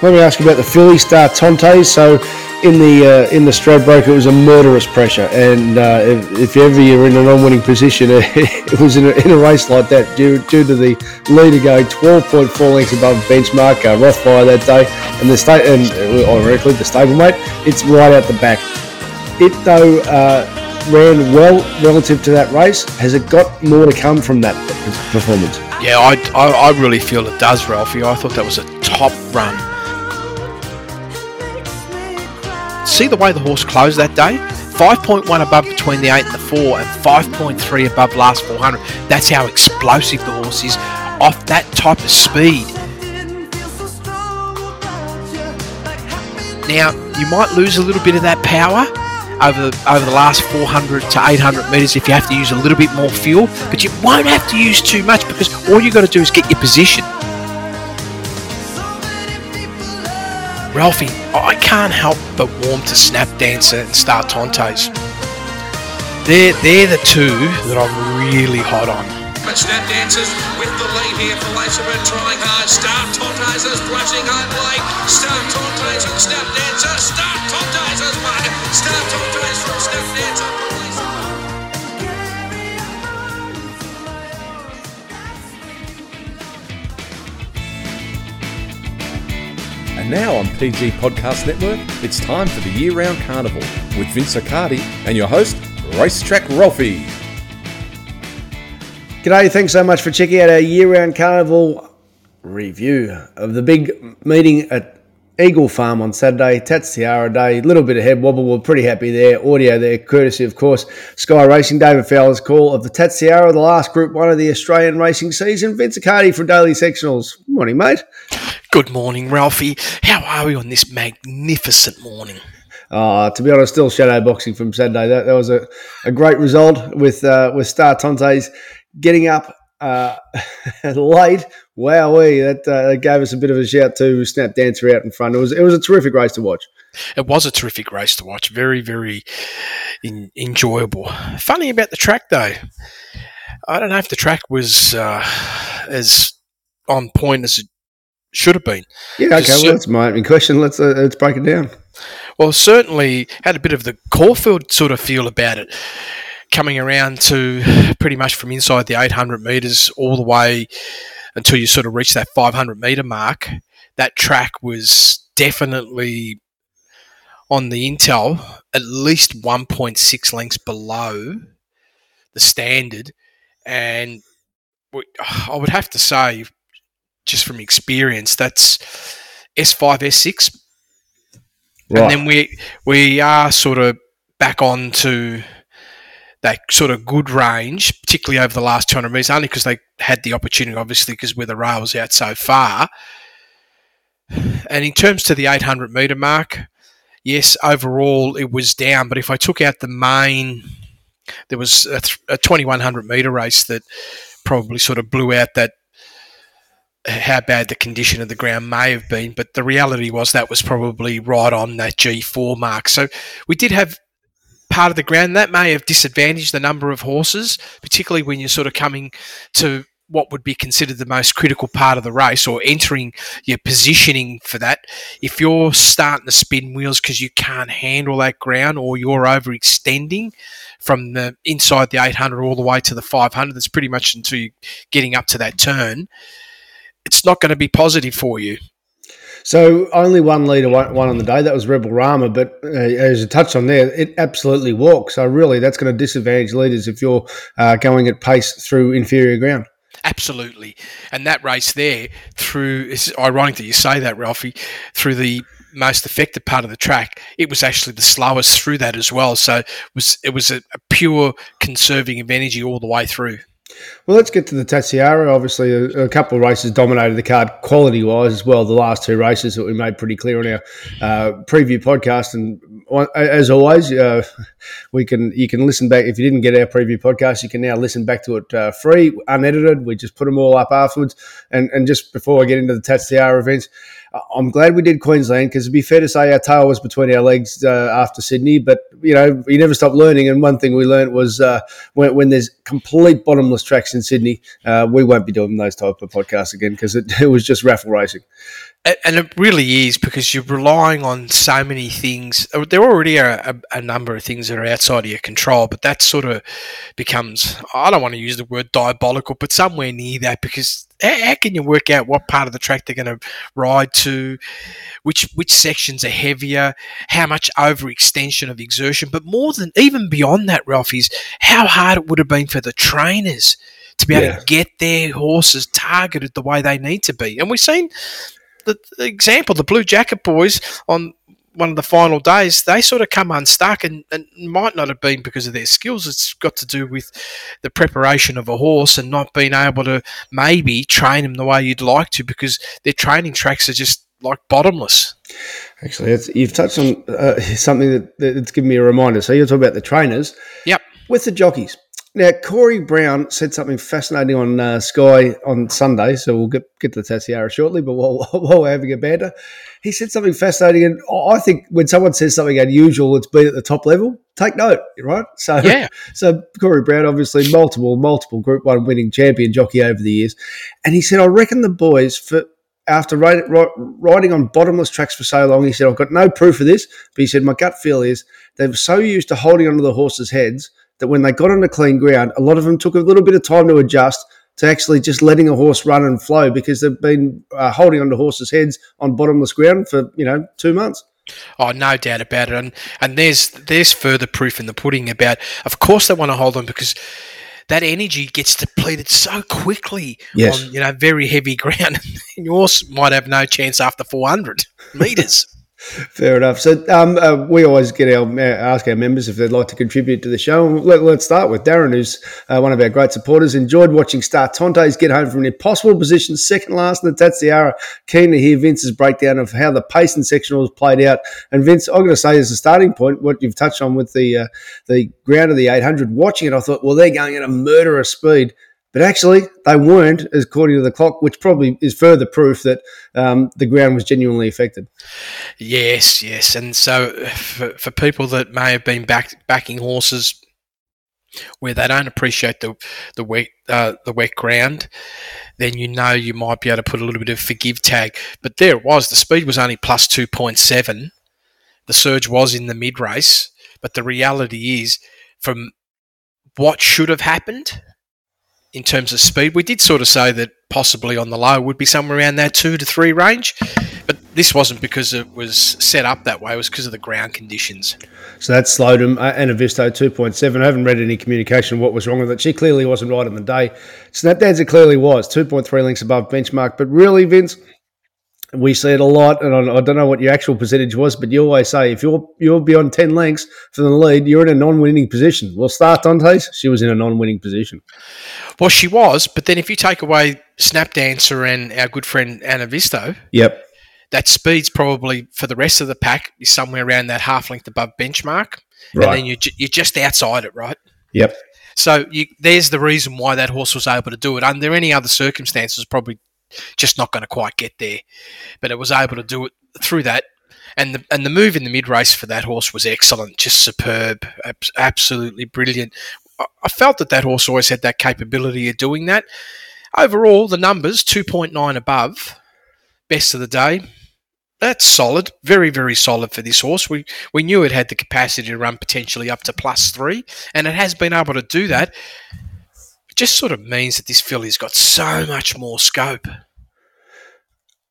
Let me ask you about the filly Star Tonte. So, in the uh, in the Stradbroke, it was a murderous pressure, and uh, if, if ever you're in a non-winning position, it was in a, in a race like that due, due to the leader going 12.4 lengths above benchmark. Uh, Rothfire that day, and the state and uh, ironically the stablemate, it's right out the back. It though uh, ran well relative to that race. Has it got more to come from that performance? Yeah, I, I, I really feel it does, Ralphie. I thought that was a top run. See the way the horse closed that day? 5.1 above between the 8 and the 4, and 5.3 above last 400. That's how explosive the horse is off that type of speed. Now, you might lose a little bit of that power over the, over the last 400 to 800 meters if you have to use a little bit more fuel, but you won't have to use too much because all you've got to do is get your position. Ralphie, can't help but warm to Snap Dancer and Star Tontes. They're, they're the two that I'm really hot on. But Snap Dancers with the lead here for Lacerman trying hard. Star Tontes is flashing home late. Star Tontes and Snap Dancer. Star Tontes has won. Star Tontes from Snap Dancer. And now on PG Podcast Network, it's time for the year round carnival with Vince Accardi and your host, Racetrack Ralphie. G'day, thanks so much for checking out our year round carnival review of the big meeting at Eagle Farm on Saturday, Tats Tiara Day, little bit of head wobble, we're pretty happy there. Audio there, courtesy, of course, Sky Racing, David Fowler's call of the Tats Tiara, the last Group 1 of the Australian racing season. Vince Accardi from Daily Sectionals. Morning, mate. Good morning, Ralphie. How are we on this magnificent morning? Uh, to be honest, still shadow boxing from Saturday. That, that was a, a great result with uh, with Star Tontes getting up uh, late. Wowee, that, uh, that gave us a bit of a shout to Snap Dancer out in front. It was it was a terrific race to watch. It was a terrific race to watch. Very, very in, enjoyable. Funny about the track, though. I don't know if the track was uh, as on point as it should have been. Yeah, okay. Well, that's my opening question. Let's uh, let's break it down. Well, certainly had a bit of the Caulfield sort of feel about it, coming around to pretty much from inside the 800 metres all the way until you sort of reach that 500 metre mark. That track was definitely on the Intel at least 1.6 lengths below the standard, and we- I would have to say, just from experience, that's S5, S6 and then we we are sort of back on to that sort of good range, particularly over the last 200 metres, only because they had the opportunity, obviously, because where the rail was out so far. And in terms to the 800 metre mark, yes, overall it was down, but if I took out the main, there was a, th- a 2100 metre race that probably sort of blew out that how bad the condition of the ground may have been, but the reality was that was probably right on that G4 mark. So we did have part of the ground that may have disadvantaged the number of horses, particularly when you're sort of coming to what would be considered the most critical part of the race or entering your positioning for that. If you're starting to spin wheels because you can't handle that ground or you're overextending from the inside the 800 all the way to the 500, that's pretty much until you're getting up to that turn it's not going to be positive for you. So only one leader won, won on the day. That was Rebel Rama. But uh, as you touched on there, it absolutely walks. So really, that's going to disadvantage leaders if you're uh, going at pace through inferior ground. Absolutely. And that race there, through, it's ironic that you say that, Ralphie, through the most affected part of the track, it was actually the slowest through that as well. So it was, it was a, a pure conserving of energy all the way through. Well, let's get to the Tats Tiara. Obviously, a, a couple of races dominated the card quality wise as well. The last two races that we made pretty clear on our uh, preview podcast. And as always, uh, we can you can listen back if you didn't get our preview podcast. You can now listen back to it uh, free, unedited. We just put them all up afterwards. And and just before I get into the Tats Tiara events. I'm glad we did Queensland because it'd be fair to say our tail was between our legs uh, after Sydney. But you know, you never stop learning. And one thing we learned was uh, when, when there's complete bottomless tracks in Sydney, uh, we won't be doing those type of podcasts again because it, it was just raffle racing. And it really is because you're relying on so many things. Uh, There already are a, a number of things that are outside of your control, but that sort of becomes, I don't want to use the word diabolical, but somewhere near that because how, how can you work out what part of the track they're going to ride to, which which sections are heavier, how much overextension of exertion, but more than even beyond that, Ralph, is how hard it would have been for the trainers to be able Yeah. to get their horses targeted the way they need to be. And we've seen the, example, the Blue Jacket boys on one of the final days, they sort of come unstuck and, and might not have been because of their skills. It's got to do with the preparation of a horse and not being able to maybe train them the way you'd like to because their training tracks are just like bottomless. Actually, it's, you've touched on uh, something that, that's given me a reminder. So you're talking about the trainers Yep. with the jockeys. Now, Corey Brown said something fascinating on uh, Sky on Sunday, so we'll get, get to the Tats Tiara shortly, but while, while we're having a banter, he said something fascinating. And I think when someone says something unusual, it's been at the top level, take note, right? So, Yeah. so Corey Brown, obviously multiple, multiple Group 1 winning champion jockey over the years. And he said, I reckon the boys, for after ri- ri- riding on bottomless tracks for so long, he said, I've got no proof of this, but he said, my gut feel is they were so used to holding onto the horses' heads that when they got on the clean ground, a lot of them took a little bit of time to adjust to actually just letting a horse run and flow because they've been uh, holding onto horses' heads on bottomless ground for, you know, two months. Oh, no doubt about it. And and there's there's further proof in the pudding about. Of course, they want to hold on because that energy gets depleted so quickly Yes. on you know very heavy ground. and yours might have no chance after 400 meters. Fair enough. So um, uh, we always get our uh, ask our members if they'd like to contribute to the show. Let, let's start with Darren, who's uh, one of our great supporters. Enjoyed watching Star Tontes get home from an impossible position, second last in the Tats Tiara. Keen to hear Vince's breakdown of how the pace and sectionals played out. And Vince, I'm going to say as a starting point, what you've touched on with the uh, the ground of the 800. Watching it, I thought, well, they're going at a murderous speed. But actually, they weren't, according to the clock, which probably is further proof that um, the ground was genuinely affected. Yes, yes. And so for, for people that may have been back, backing horses where they don't appreciate the the wet uh, the wet ground, then you know you might be able to put a little bit of forgive tag. But there it was. The speed was only plus two point seven. The surge was in the mid race, but the reality is, from what should have happened in terms of speed, we did sort of say that possibly on the low would be somewhere around that two to three range. But this wasn't because it was set up that way; it was because of the ground conditions. So that slowed him. Uh, Anna Visto 2.7. I haven't read any communication what was wrong with it. She clearly wasn't right on the day. Snapdancer clearly was 2.3 links above benchmark. But really, Vince, we see it a lot, and I, don't know what your actual percentage was, but you always say if you're you're beyond 10 lengths from the lead, you're in a non-winning position. Well, Start Dante's, she was in a non-winning position. Well, she was, but then if you take away Snap Dancer and our good friend Anna Visto, Yep. that speed's probably for the rest of the pack is somewhere around that half length above benchmark, right. and then you you're just outside it, right? Yep. So you, there's the reason why that horse was able to do it. Under any other circumstances, probably just not going to quite get there, but it was able to do it through that. And the and the move in the mid race for that horse was excellent, just superb, abs- absolutely brilliant. I, felt that that horse always had that capability of doing that. Overall, the numbers two point nine above, best of the day. That's solid, very very solid for this horse. We we knew it had the capacity to run potentially up to plus three, and it has been able to do that. Just sort of means that this filly's got so much more scope.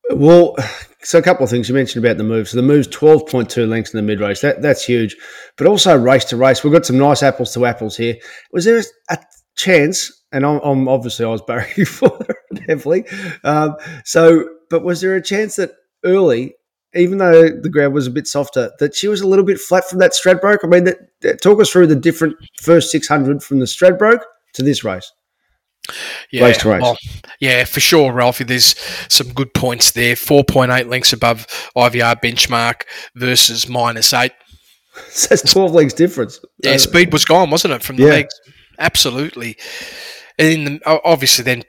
Well, so a couple of things you mentioned about the move. So the move's twelve point two lengths in the mid race. That that's huge, but also race to race. We've got some nice apples to apples here. Was there a chance? And I'm, I'm obviously I was barring for it heavily. Um, so, but was there a chance that early, even though the ground was a bit softer, that she was a little bit flat from that Stradbroke? I mean, that, that, talk us through the different first six hundred from the Stradbroke to this race. Yeah, Race race. well, yeah, for sure, Ralphie. There's some good points there. Four point eight lengths above IVR benchmark versus minus eight. So that's twelve legs difference. Yeah, Uh, speed was gone, wasn't it, from the Yeah. legs? Absolutely. And in the, obviously then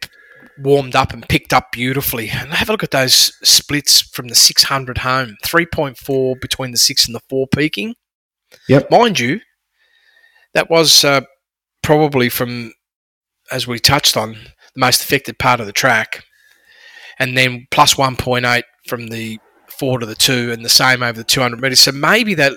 warmed up and picked up beautifully. And have a look at those splits from the 600 home. 3.4 between the 6 and the 4 peaking. Yep. Mind you, that was uh, probably from, as we touched on, the most affected part of the track. And then plus 1.8 from the four to the two, and the same over the 200 metres. So maybe that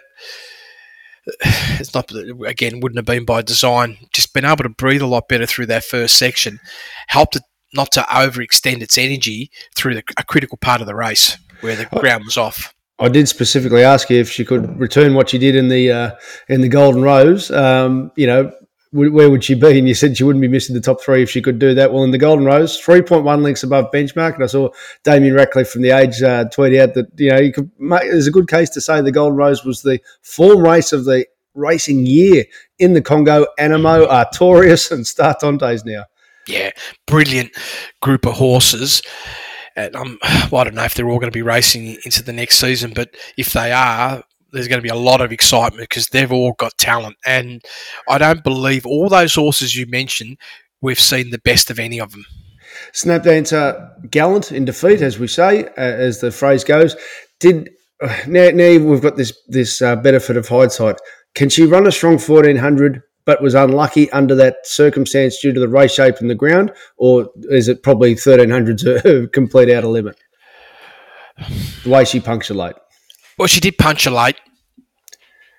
it's not again wouldn't have been by design. Just been able to breathe a lot better through that first section helped it not to overextend its energy through the, a critical part of the race where the ground was off. I did specifically ask you if she could return what she did in the uh, in the Golden Rose. Um, you know, where would she be? And you said she wouldn't be missing the top three if she could do that. Well, in the Golden Rose, 3.1 links above benchmark. And I saw Damien Ratcliffe from the Age uh, tweet out that, you know, you could make, there's a good case to say the Golden Rose was the form race of the racing year in the Congo. Animo, Artorius, and Star Tontes now. Yeah, brilliant group of horses. And I'm, well, I don't know if they're all going to be racing into the next season, but if they are, there's going to be a lot of excitement because they've all got talent. And I don't believe all those horses you mentioned, we've seen the best of any of them. Snapdancer gallant in defeat, as we say, as the phrase goes. Did now, now we've got this this uh, benefit of hindsight. Can she run a strong fourteen hundred, but was unlucky under that circumstance due to the race shape and the ground, or is it probably thirteen hundreds complete out of limit? The way she punctured late. Well, she did punctuate.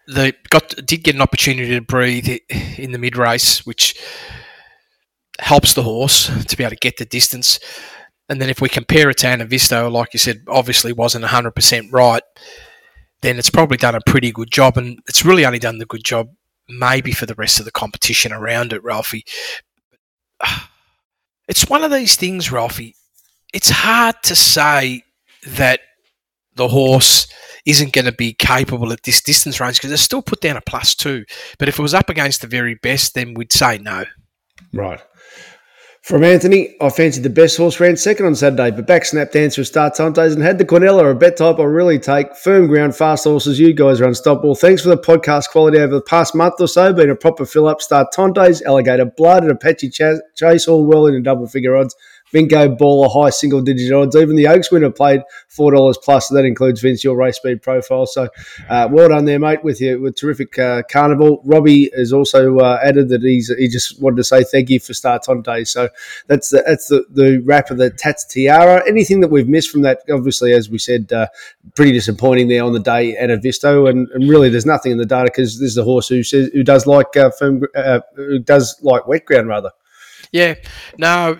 The got did get an opportunity to breathe in the mid race, which helps the horse to be able to get the distance. And then if we compare it to Anavisto, like you said, obviously wasn't 100% right, then it's probably done a pretty good job. And it's really only done the good job maybe for the rest of the competition around it, Ralphie. It's one of these things, Ralphie. It's hard to say that the horse isn't going to be capable at this distance range because it's still put down a plus two. But if it was up against the very best, then we'd say no. Right. From Anthony, I fancied the best horse ran second on Saturday, but back Snap Dancer of Star Tontes and had the Quinella, a bet type I really take. Firm ground, fast horses, you guys are unstoppable. Thanks for the podcast quality over the past month or so. Been a proper fill up. Star Tontes, Alligator Blood, and Apache Chase all well in double figure odds. Vinco Ball, a high single digit odds. Even the Oaks winner played four dollars plus. So that includes Vince your race speed profile. So uh, well done there, mate, with your with terrific uh, carnival. Robbie has also uh, added that he's he just wanted to say thank you for starts on day. So that's the, that's the, the wrap of the Tats Tiara. Anything that we've missed from that, obviously, as we said, uh, pretty disappointing there on the day at Avisto, and, and really there's nothing in the data because this is a horse who says who does like uh, firm, uh, who does like wet ground rather. Yeah, no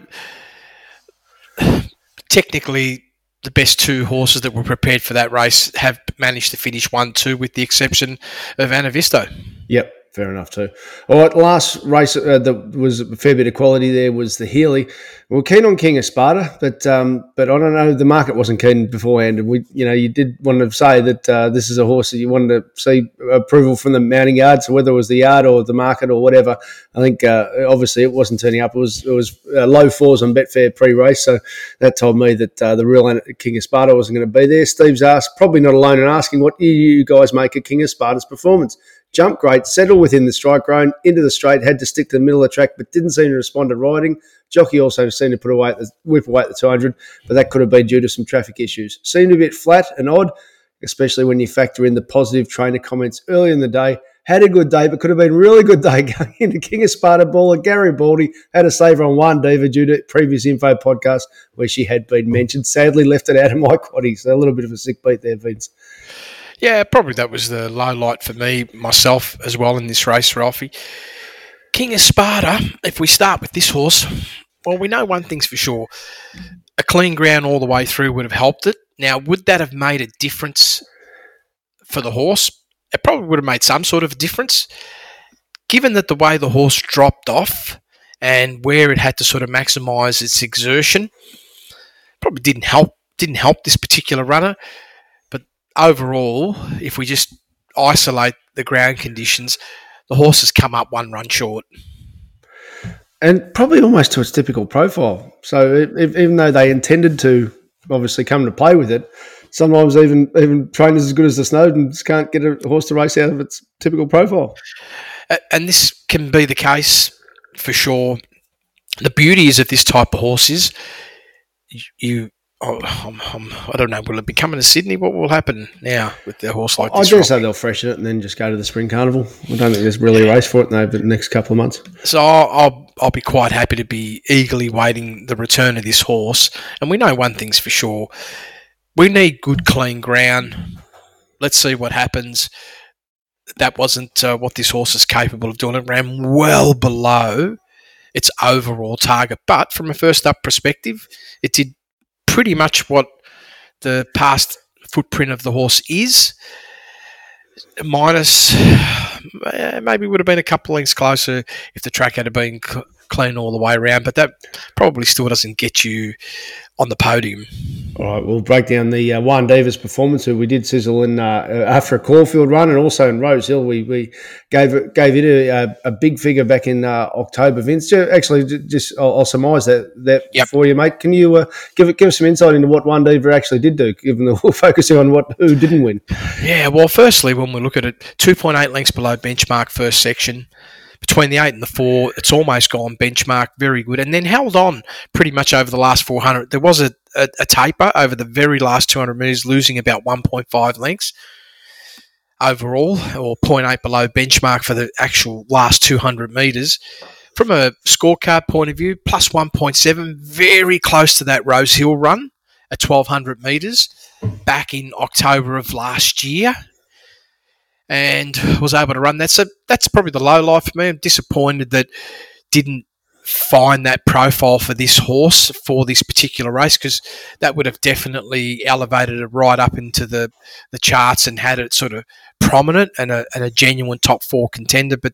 technically the best two horses that were prepared for that race have managed to finish one two with the exception of Anavisto. Yep fair enough too. All right, last race uh, that was a fair bit of quality there was the Healy. We are keen on King of Sparta, but um, but I don't know the market wasn't keen beforehand, and we you know you did want to say that uh, this is a horse that you wanted to see approval from the mounting yard, so whether it was the yard or the market or whatever, I think uh, obviously it wasn't turning up. It was it was uh, low fours on Betfair pre-race, so that told me that uh, the real King of Sparta wasn't going to be there. Steve's asked, probably not alone in asking, what do you guys make of King of Sparta's performance? Jumped great, settled within the strike zone, into the straight, had to stick to the middle of the track, but didn't seem to respond to riding. Jockey also seemed to put away the whip away at the 200, but that could have been due to some traffic issues. Seemed a bit flat and odd, especially when you factor in the positive trainer comments early in the day. Had a good day, but could have been a really good day going into King of Sparta baller. Gary Baldy had a saver on one diva due to previous info podcast where she had been mentioned. Sadly, left it out of my quaddy, so a little bit of a sick beat there, Vince. Yeah, probably that was the low light for me, myself as well in this race, Ralphie. King of Sparta, if we start with this horse, well, we know one thing's for sure. A clean ground all the way through would have helped it. Now, would that have made a difference for the horse? It probably would have made some sort of difference. Given that the way the horse dropped off and where it had to sort of maximise its exertion, probably didn't help didn't help this particular runner overall, if we just isolate the ground conditions, the horse has come up one run short. And probably almost to its typical profile. So if, even though they intended to obviously come to play with it, sometimes even even trainers as good as the Snowdens can't get a horse to race out of its typical profile. And this can be the case for sure. The beauty is of this type of horse is you I'm, I'm, I do not know. Will it be coming to Sydney? What will happen now with the horse like this? I dare say they'll freshen it and then just go to the spring carnival. I don't think there's really a race for it in the next couple of months. So I'll, I'll, I'll be quite happy to be eagerly waiting the return of this horse. And we know one thing's for sure: we need good, clean ground. Let's see what happens. That wasn't uh, what this horse is capable of doing. It ran well below its overall target, but from a first up perspective, it did pretty much what the past footprint of the horse is. Minus, eh, maybe would have been a couple lengths closer if the track had been cl- clean all the way around, but that probably still doesn't get you on the podium. All right, we'll break down the uh, Juan Davis performance, who we did sizzle in uh, after a Caulfield run, and also in Rose Hill. We, we gave it gave it a, a big figure back in uh, October. Vince, actually, just I'll, I'll surmise that that Yep. for you, mate. Can you uh, give it give us some insight into what Juan Davis actually did do, given that we're focusing on what who didn't win? Yeah, well, firstly, when we look at it, 2.8 lengths below benchmark first section. Between the 8 and the 4, it's almost gone benchmark, very good. And then held on pretty much over the last 400. There was a, a, a taper over the very last 200 metres, losing about 1.5 lengths overall, or 0.8 below benchmark for the actual last 200 metres. From a scorecard point of view, plus 1.7, very close to that Rose Hill run at 1200 metres back in October of last year and was able to run that. So that's probably the low life for me. I'm disappointed that didn't find that profile for this horse for this particular race because that would have definitely elevated it right up into the, the charts and had it sort of prominent and a, and a genuine top four contender. But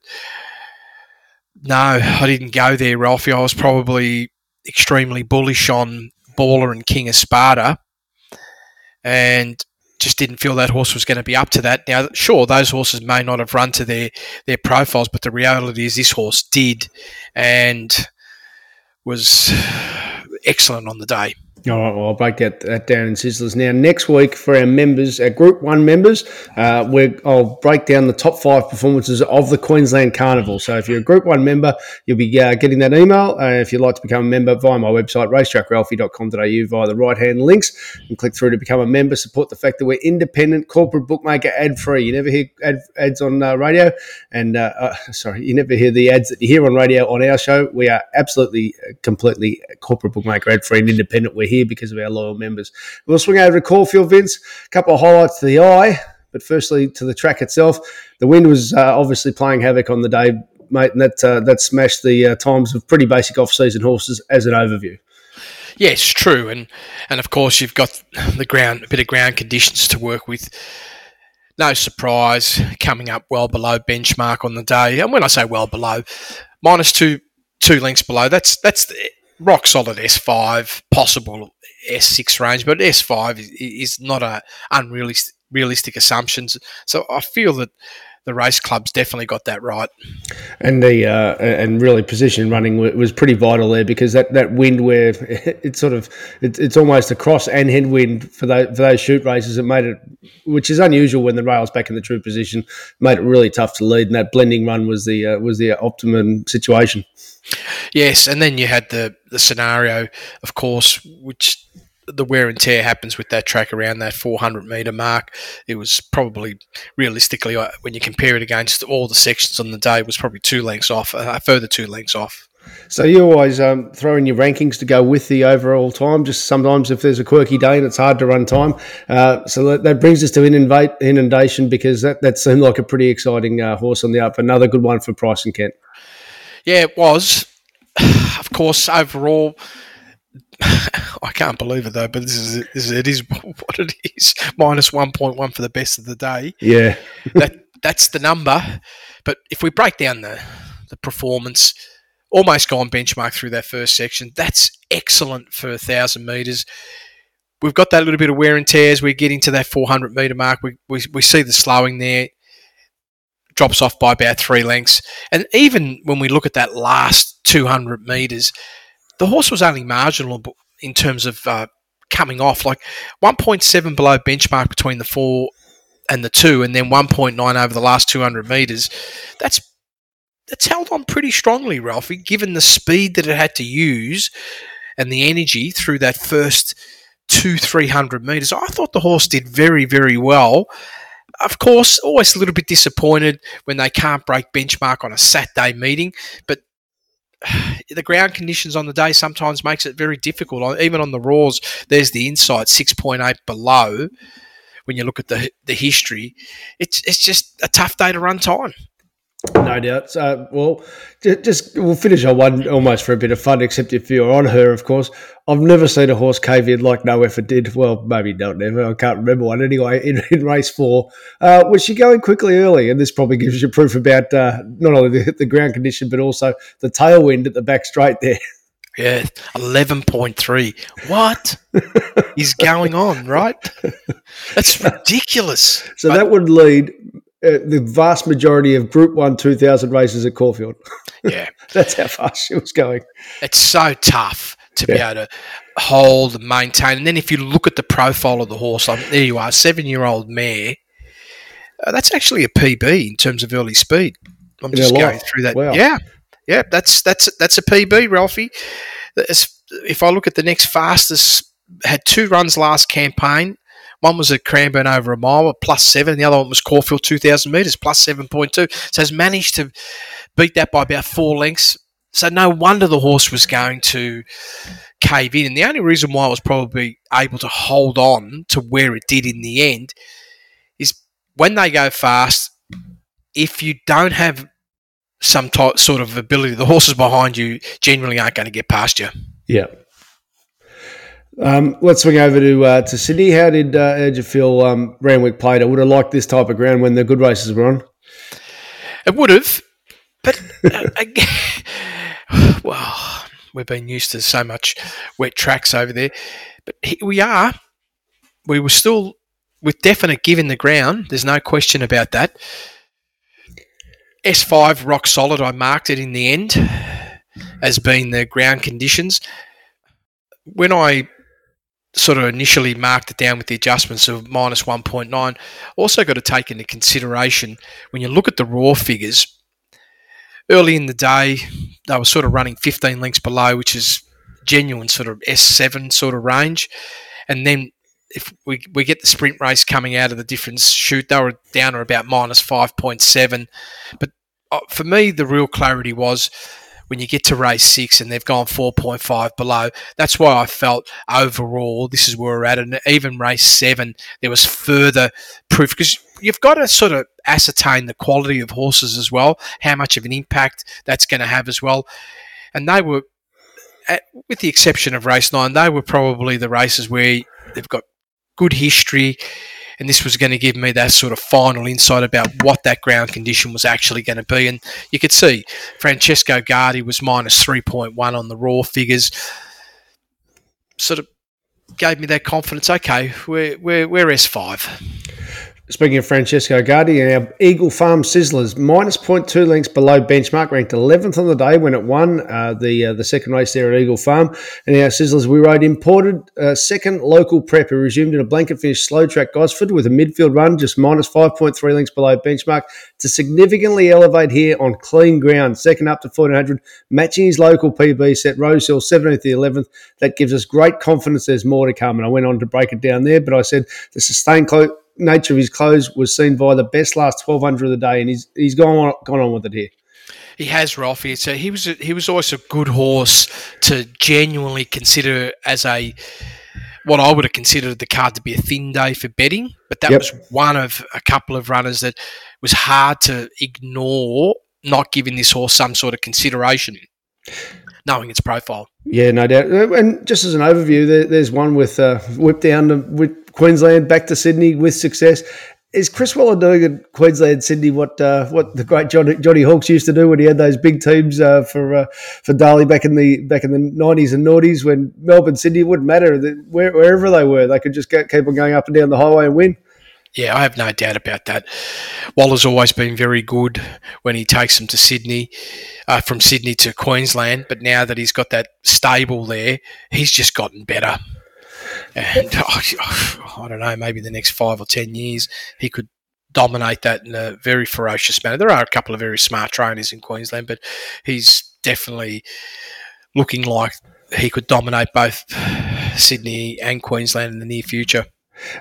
no, I didn't go there, Ralphie. I was probably extremely bullish on Baller and King of Sparta and just didn't feel that horse was going to be up to that. Now, sure, those horses may not have run to their their profiles, but the reality is this horse did, and was excellent on the day. All right, well, I'll break that, that down in Sizzlers. Now, next week for our members, our Group 1 members, uh, we're, I'll break down the top five performances of the Queensland Carnival. So if you're a Group 1 member, you'll be uh, getting that email. Uh, if you'd like to become a member via my website, racetrackralphie.com.au via the right-hand links and click through to become a member. Support the fact that we're independent, corporate bookmaker, ad-free. You never hear ad, ads on uh, radio and, uh, uh, sorry, you never hear the ads that you hear on radio on our show. We are absolutely, completely corporate bookmaker, ad-free and independent. We're here because of our loyal members. We'll swing over to Caulfield, Vince. A couple of highlights to the eye, but firstly to the track itself. The wind was uh, obviously playing havoc on the day, mate, and that uh, that smashed the uh, times of pretty basic off-season horses as an overview. Yes, true, and and of course you've got the ground, a bit of ground conditions to work with. No surprise, coming up well below benchmark on the day, and when I say well below, minus two two lengths below. That's that's rock solid S five, possible S six range, but S five is, is not a unrealistic realistic assumptions. So I feel that the race club's definitely got that right. and the uh, and really position running was pretty vital there because that, that wind where it's sort of it's, it's almost a cross and headwind for those, for those shoot races it made it which is unusual when the rail's back in the true position made it really tough to lead and that blending run was the uh, was the optimum situation Yes, and then you had the the scenario, of course, which the wear and tear happens with that track around that 400 meter mark. It was probably realistically, uh, when you compare it against all the sections on the day, it was probably two lengths off, uh, a further two lengths off. so you always um, throw in your rankings to go with the overall time just sometimes if there's a quirky day and it's hard to run time uh, so that, that brings us to inundate, inundation because that, that seemed like a pretty exciting uh, horse on the up another good one for Price and Kent Yeah, it was. Of course, overall, I can't believe it though, but this is, this is it is what it is. Minus one point one for the best of the day. yeah that that's the number. But if we break down the the performance, almost gone benchmark through that first section. That's excellent for a thousand meters. We've got that little bit of wear and tear as we get into that 400 meter mark. We, we, we see the slowing there drops off by about three lengths. And even when we look at that last 200 metres, the horse was only marginal in terms of uh, coming off, like 1.7 below benchmark between the four and the two, and then 1.9 over the last 200 metres. That's that's held on pretty strongly, Ralphie, given the speed that it had to use and the energy through that first two, 300 metres. I thought the horse did very, very well of course, always a little bit disappointed when they can't break benchmark on a Saturday meeting. But the ground conditions on the day sometimes makes it very difficult. Even on the Raws, there's the inside six point eight below. When you look at the the history, it's it's just a tough day to run time. No doubt. So, well, just we'll finish on one almost for a bit of fun, except if you're on her, of course. I've never seen a horse cave in like no effort did. Well, maybe not never. I can't remember one anyway. In, in race four, uh, was she going quickly early? And this probably gives you proof about uh, not only the, the ground condition but also the tailwind at the back straight there. Yeah, eleven point three. What is going on? Right? That's ridiculous. So but, that would lead uh, the vast majority of Group One 2000 races at Caulfield. Yeah, that's how fast she was going. It's so tough to yeah. be able to hold and maintain. And then if you look at the profile of the horse, like, there you are, seven-year-old mare. Uh, that's actually a PB in terms of early speed. I'm just going life. through that. Wow. Yeah, yeah, that's that's that's a PB, Ralphie. If I look at the next fastest, had two runs last campaign. One was at Cranbourne over a mile, plus seven. And the other one was Caulfield, 2,000 metres, plus 7.2. So has managed to beat that by about four lengths. So no wonder the horse was going to cave in. And the only reason why it was probably able to hold on to where it did in the end is when they go fast, if you don't have some type, sort of ability, the horses behind you generally aren't going to get past you. Yeah. Um, let's swing over to uh, to Sydney. How did uh, how did you feel um, Randwick played? I would have liked this type of ground when the good races were on. It would have, but uh, well, we've been used to so much wet tracks over there. But here we are. We were still with definite give in the ground. There's no question about that. S5 rock solid. I marked it in the end as being the ground conditions. When I sort of initially marked it down with the adjustments of minus 1.9. Also, got to take into consideration when you look at the raw figures. Early in the day, they were sort of running 15 lengths below, which is genuine sort of S7 sort of range. And then if we, we get the sprint race coming out of the difference shoot, they were down to about minus 5.7. But uh, for me, the real clarity was when you get to race six and they've gone 4.5 below, that's why I felt overall this is where we're at. And even race seven, there was further proof because you've got to sort of ascertain the quality of horses as well, how much of an impact that's going to have as well. And they were, with the exception of race nine, they were probably the races where they've got good history and this was going to give me that sort of final insight about what that ground condition was actually going to be. And you could see Francesco Guardi was minus 3.1 on the raw figures. Sort of gave me that confidence. Okay, we're, we're, we're S5. Speaking of Francesco Guardi, and our Eagle Farm Sizzlers, minus 0.2 lengths below benchmark, ranked 11th on the day when it won uh, the uh, the second race there at Eagle Farm. And our Sizzlers, we rode imported uh, second local prep, who resumed in a blanket finish slow track Gosford with a midfield run just minus 5.3 lengths below benchmark to significantly elevate here on clean ground. Second up to 1400, matching his local PB set Rosehill 17th to 11th. That gives us great confidence there's more to come. And I went on to break it down there, but I said the sustained close nature of his clothes was seen by the best last 1200 of the day, and he's he's gone on, gone on with it here. He has, Ralphie. So he was a, he was always a good horse to genuinely consider as a what I would have considered the card to be a thin day for betting, but that yep. was one of a couple of runners that was hard to ignore, not giving this horse some sort of consideration, knowing its profile. Yeah, no doubt. And just as an overview, there, there's one with uh, whip down with Queensland back to Sydney with success. Is Chris Waller doing in Queensland, Sydney, what uh, what the great Johnny, Johnny Hawkes used to do when he had those big teams uh, for uh, for Darley back in the back in the nineties and noughties when Melbourne, Sydney wouldn't matter where, wherever they were, they could just go, keep on going up and down the highway and win. Yeah, I have no doubt about that. Waller's always been very good when he takes them to Sydney, uh, from Sydney to Queensland. But now that he's got that stable there, he's just gotten better. And oh, I don't know, maybe the next five or ten years he could dominate that in a very ferocious manner. There are a couple of very smart trainers in Queensland, but he's definitely looking like he could dominate both Sydney and Queensland in the near future.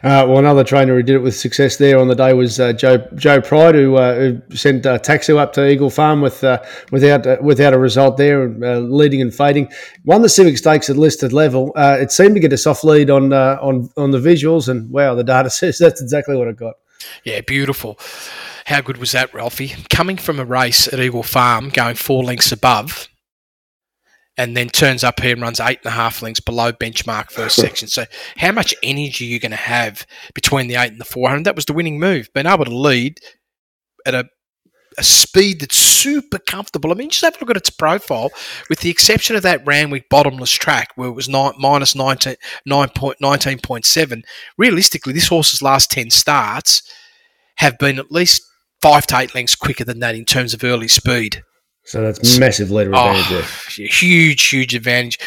Uh, well, another trainer who did it with success there on the day was uh, Joe Joe Pride, who, uh, who sent uh, up to Eagle Farm with uh, without uh, without a result there, uh, leading and fading. Won the Civic Stakes at listed level. It seemed to get a soft lead on on on the visuals, and wow, the data says that's exactly what it got. Yeah, beautiful. How good was that, Ralphie? Coming from a race at Eagle Farm, going four lengths above, and then turns up here and runs eight and a half lengths below benchmark first section. So, how much energy are you going to have between the eight and the 400? That was the winning move. Being able to lead at a, a speed that's super comfortable. I mean, just have a look at its profile, with the exception of that Randwick bottomless track where it was nine, minus 19, 9 point, 19.7. Realistically, this horse's last 10 starts have been at least five to eight lengths quicker than that in terms of early speed. So that's massive leader advantage Oh, there. huge, huge advantage.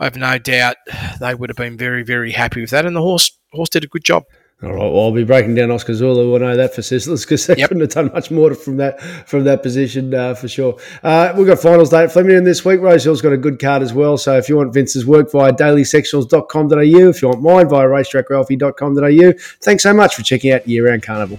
I have no doubt they would have been very, very happy with that, and the horse horse did a good job. All right, well, I'll be breaking down Oscar Zulu. I know that for Sizzlers because they Yep. couldn't have done much more from that from that position uh, for sure. Uh, we've got finals day at Flemington this week. Rosehill's got a good card as well. So if you want Vince's work via dailysectionals.com.au, if you want mine via racetrackralphie.com.au, thanks so much for checking out Year Round Carnival.